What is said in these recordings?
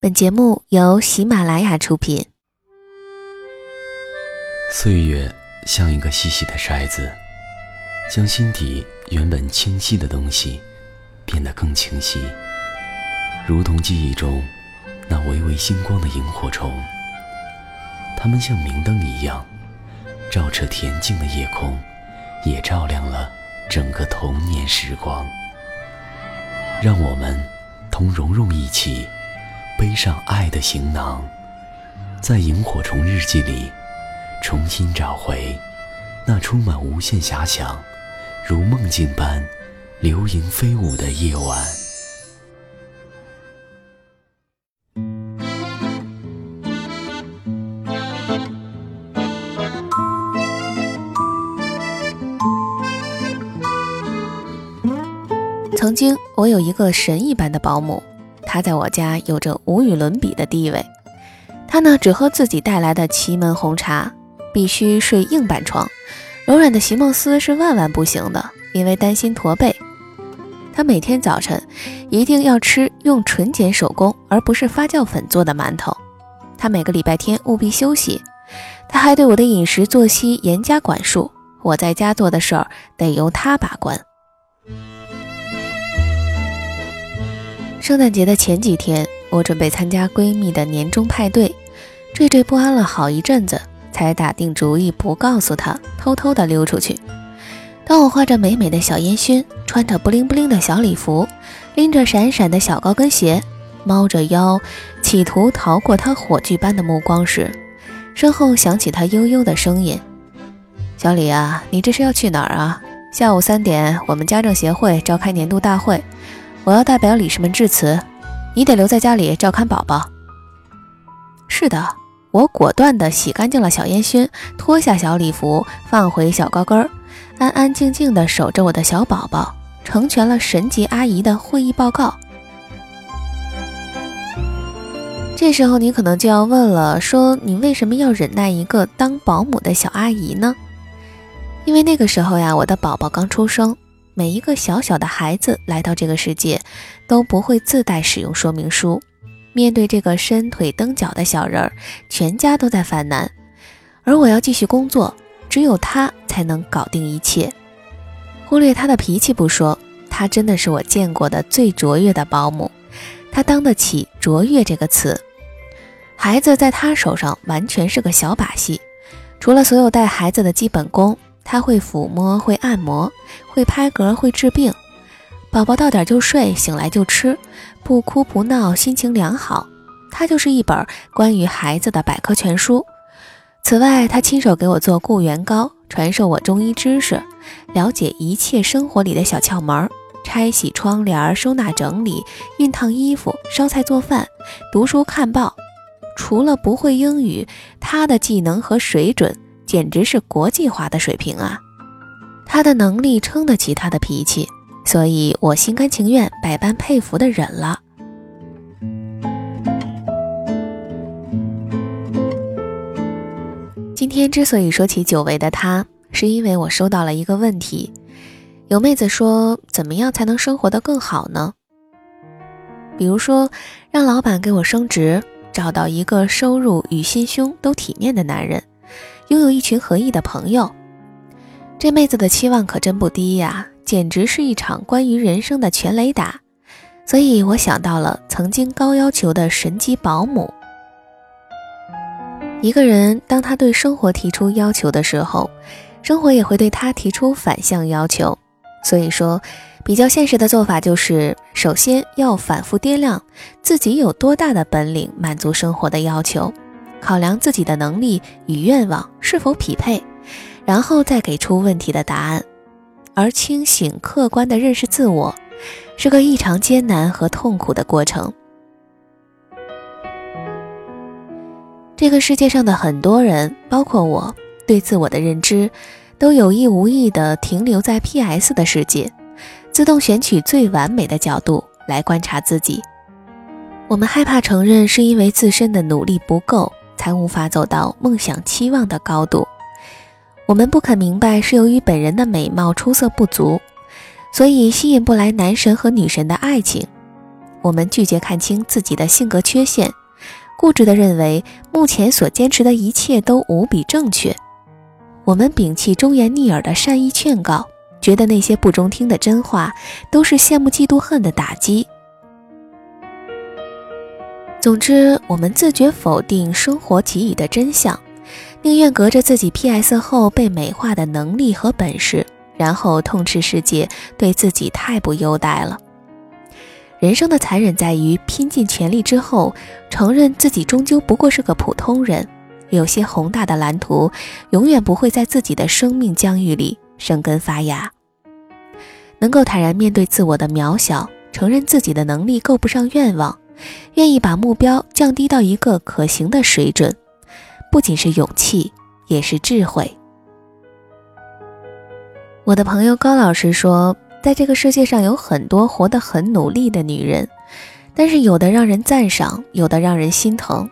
本节目由喜马拉雅出品。岁月像一个细细的筛子，将心底原本清晰的东西变得更清晰，如同记忆中那微微星光的萤火虫。它们像明灯一样，照彻恬静的夜空，也照亮了整个童年时光。让我们同蓉蓉一起。背上爱的行囊，在萤火虫日记里重新找回那充满无限遐想、如梦境般流萤飞舞的夜晚。曾经，我有一个神一般的保姆。他在我家有着无与伦比的地位。他呢，只喝自己带来的祁门红茶，必须睡硬板床，柔软的席梦思是万万不行的，因为担心驼背。他每天早晨一定要吃用纯碱手工而不是发酵粉做的馒头。他每个礼拜天务必休息。他还对我的饮食作息严加管束。我在家做的事儿得由他把关。圣诞节的前几天，我准备参加闺蜜的年终派对，惴惴不安了好一阵子，才打定主意不告诉她，偷偷的溜出去。当我画着美美的小烟熏，穿着布灵布灵的小礼服，拎着闪闪的小高跟鞋，猫着腰，企图逃过她火炬般的目光时，身后响起她悠悠的声音：“小李啊，你这是要去哪儿啊？下午三点，我们家政协会召开年度大会。”我要代表理事们致辞，你得留在家里照看宝宝。是的，我果断地洗干净了小烟熏，脱下小礼服，放回小高跟儿，安安静静地守着我的小宝宝，成全了神级阿姨的会议报告。这时候你可能就要问了，说你为什么要忍耐一个当保姆的小阿姨呢？因为那个时候呀，我的宝宝刚出生。每一个小小的孩子来到这个世界，都不会自带使用说明书。面对这个伸腿蹬脚的小人儿，全家都在犯难。而我要继续工作，只有他才能搞定一切。忽略他的脾气不说，他真的是我见过的最卓越的保姆。他当得起“卓越”这个词。孩子在他手上完全是个小把戏，除了所有带孩子的基本功。他会抚摸，会按摩，会拍嗝，会治病。宝宝到点就睡，醒来就吃，不哭不闹，心情良好。他就是一本关于孩子的百科全书。此外，他亲手给我做固元膏，传授我中医知识，了解一切生活里的小窍门：拆洗窗帘、收纳整理、熨烫衣服、烧菜做饭、读书看报。除了不会英语，他的技能和水准。简直是国际化的水平啊！他的能力撑得起他的脾气，所以我心甘情愿、百般佩服的忍了。今天之所以说起久违的他，是因为我收到了一个问题。有妹子说：“怎么样才能生活的更好呢？”比如说，让老板给我升职，找到一个收入与心胸都体面的男人。拥有一群合意的朋友，这妹子的期望可真不低呀，简直是一场关于人生的全雷打。所以我想到了曾经高要求的神级保姆。一个人当他对生活提出要求的时候，生活也会对他提出反向要求。所以说，比较现实的做法就是，首先要反复掂量自己有多大的本领满足生活的要求。考量自己的能力与愿望是否匹配，然后再给出问题的答案。而清醒客观地认识自我，是个异常艰难和痛苦的过程。这个世界上的很多人，包括我，对自我的认知，都有意无意地停留在 P.S. 的世界，自动选取最完美的角度来观察自己。我们害怕承认，是因为自身的努力不够。才无法走到梦想期望的高度。我们不肯明白，是由于本人的美貌出色不足，所以吸引不来男神和女神的爱情。我们拒绝看清自己的性格缺陷，固执地认为目前所坚持的一切都无比正确。我们摒弃忠言逆耳的善意劝告，觉得那些不中听的真话都是羡慕嫉妒恨的打击。总之，我们自觉否定生活给予的真相，宁愿隔着自己 P.S 后被美化的能力和本事，然后痛斥世界对自己太不优待了。人生的残忍在于，拼尽全力之后，承认自己终究不过是个普通人。有些宏大的蓝图，永远不会在自己的生命疆域里生根发芽。能够坦然面对自我的渺小，承认自己的能力够不上愿望，愿意把目标降低到一个可行的水准，不仅是勇气，也是智慧。我的朋友高老师说，在这个世界上有很多活得很努力的女人，但是有的让人赞赏，有的让人心疼。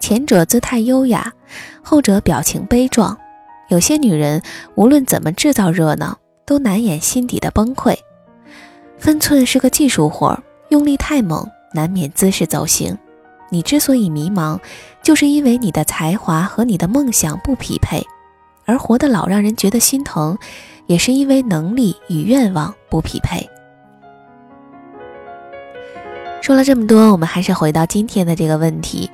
前者姿态优雅，后者表情悲壮。有些女人无论怎么制造热闹，都难掩心底的崩溃。分寸是个技术活，用力太猛，难免姿势走形。你之所以迷茫，就是因为你的才华和你的梦想不匹配，而活得老让人觉得心疼，也是因为能力与愿望不匹配。说了这么多，我们还是回到今天的这个问题。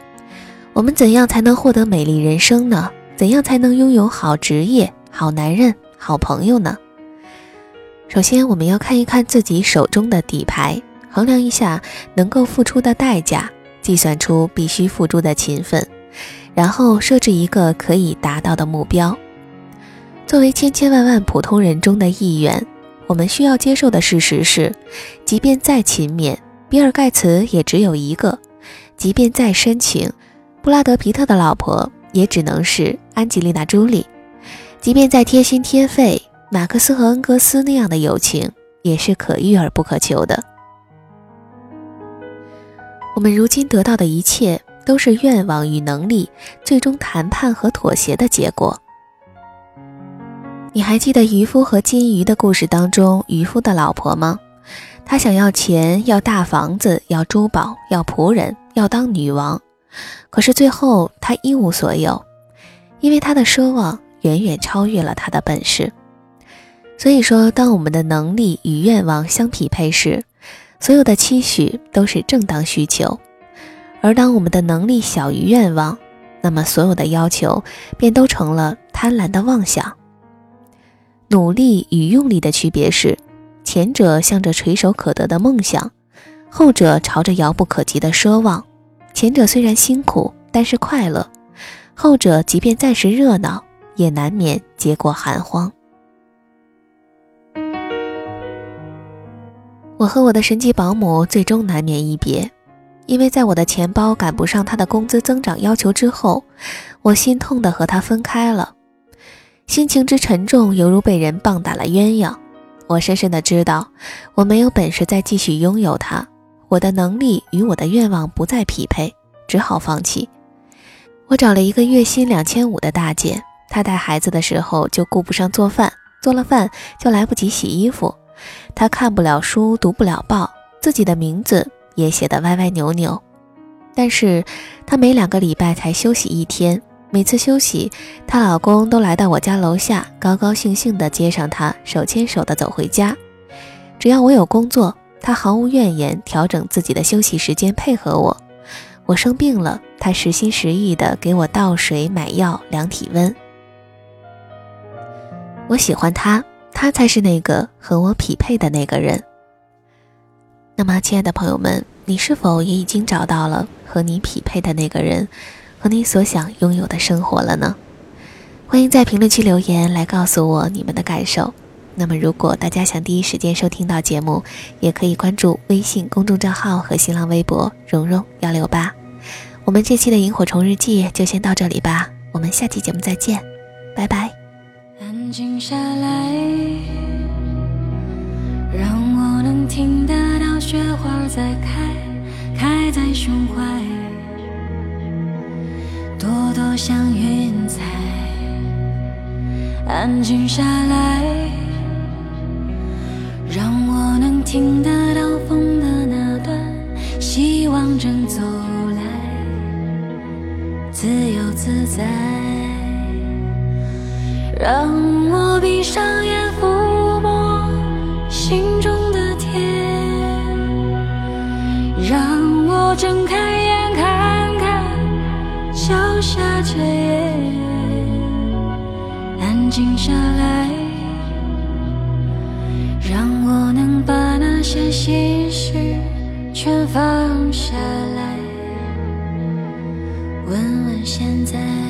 我们怎样才能获得美丽人生呢？怎样才能拥有好职业、好男人、好朋友呢？首先，我们要看一看自己手中的底牌，衡量一下能够付出的代价，计算出必须付出的勤奋，然后设置一个可以达到的目标。作为千千万万普通人中的一员，我们需要接受的事实是，即便再勤勉，比尔·盖茨也只有一个；即便再深情，布拉德·皮特的老婆也只能是安吉丽娜·朱莉，即便再贴心贴肺，马克思和恩格斯那样的友情也是可遇而不可求的。我们如今得到的一切，都是愿望与能力最终谈判和妥协的结果。你还记得渔夫和金鱼的故事当中，渔夫的老婆吗？他想要钱，要大房子，要珠宝，要仆人，要当女王。可是最后他一无所有，因为他的奢望远远超越了他的本事。所以说，当我们的能力与愿望相匹配时，所有的期许都是正当需求；而当我们的能力小于愿望，那么所有的要求便都成了贪婪的妄想。努力与用力的区别是，前者向着垂手可得的梦想，后者朝着遥不可及的奢望。前者虽然辛苦，但是快乐；后者即便暂时热闹，也难免结果寒荒。我和我的神级保姆最终难免一别，因为在我的钱包赶不上他的工资增长要求之后，我心痛的和他分开了，心情之沉重，犹如被人棒打了鸳鸯。我深深的知道，我没有本事再继续拥有他。我的能力与我的愿望不再匹配，只好放弃。我找了一个月薪两千五的大姐，她带孩子的时候就顾不上做饭，做了饭就来不及洗衣服。她看不了书，读不了报，自己的名字也写得歪歪扭扭。但是她每两个礼拜才休息一天，每次休息，她老公都来到我家楼下，高高兴兴地接上她，手牵手地走回家。只要我有工作。他毫无怨言，调整自己的休息时间配合我。我生病了，他实心实意的给我倒水、买药、量体温。我喜欢他，他才是那个和我匹配的那个人。那么，亲爱的朋友们，你是否也已经找到了和你匹配的那个人，和你所想拥有的生活了呢？欢迎在评论区留言来告诉我你们的感受。那么，如果大家想第一时间收听到节目，也可以关注微信公众账号和新浪微博“蓉蓉幺六八”。我们这期的萤火虫日记就先到这里吧，我们下期节目再见，拜拜。静下来，让我能听得到雪花在开，开在胸怀，朵朵像云彩。安静下来，让我能听得到风的那段希望正走来，自由自在。让我闭上眼抚摸心中的天，让我睁开眼看看脚下这夜，安静下来，让我能把那些心事全放下来。问问现在。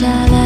放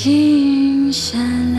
静下来，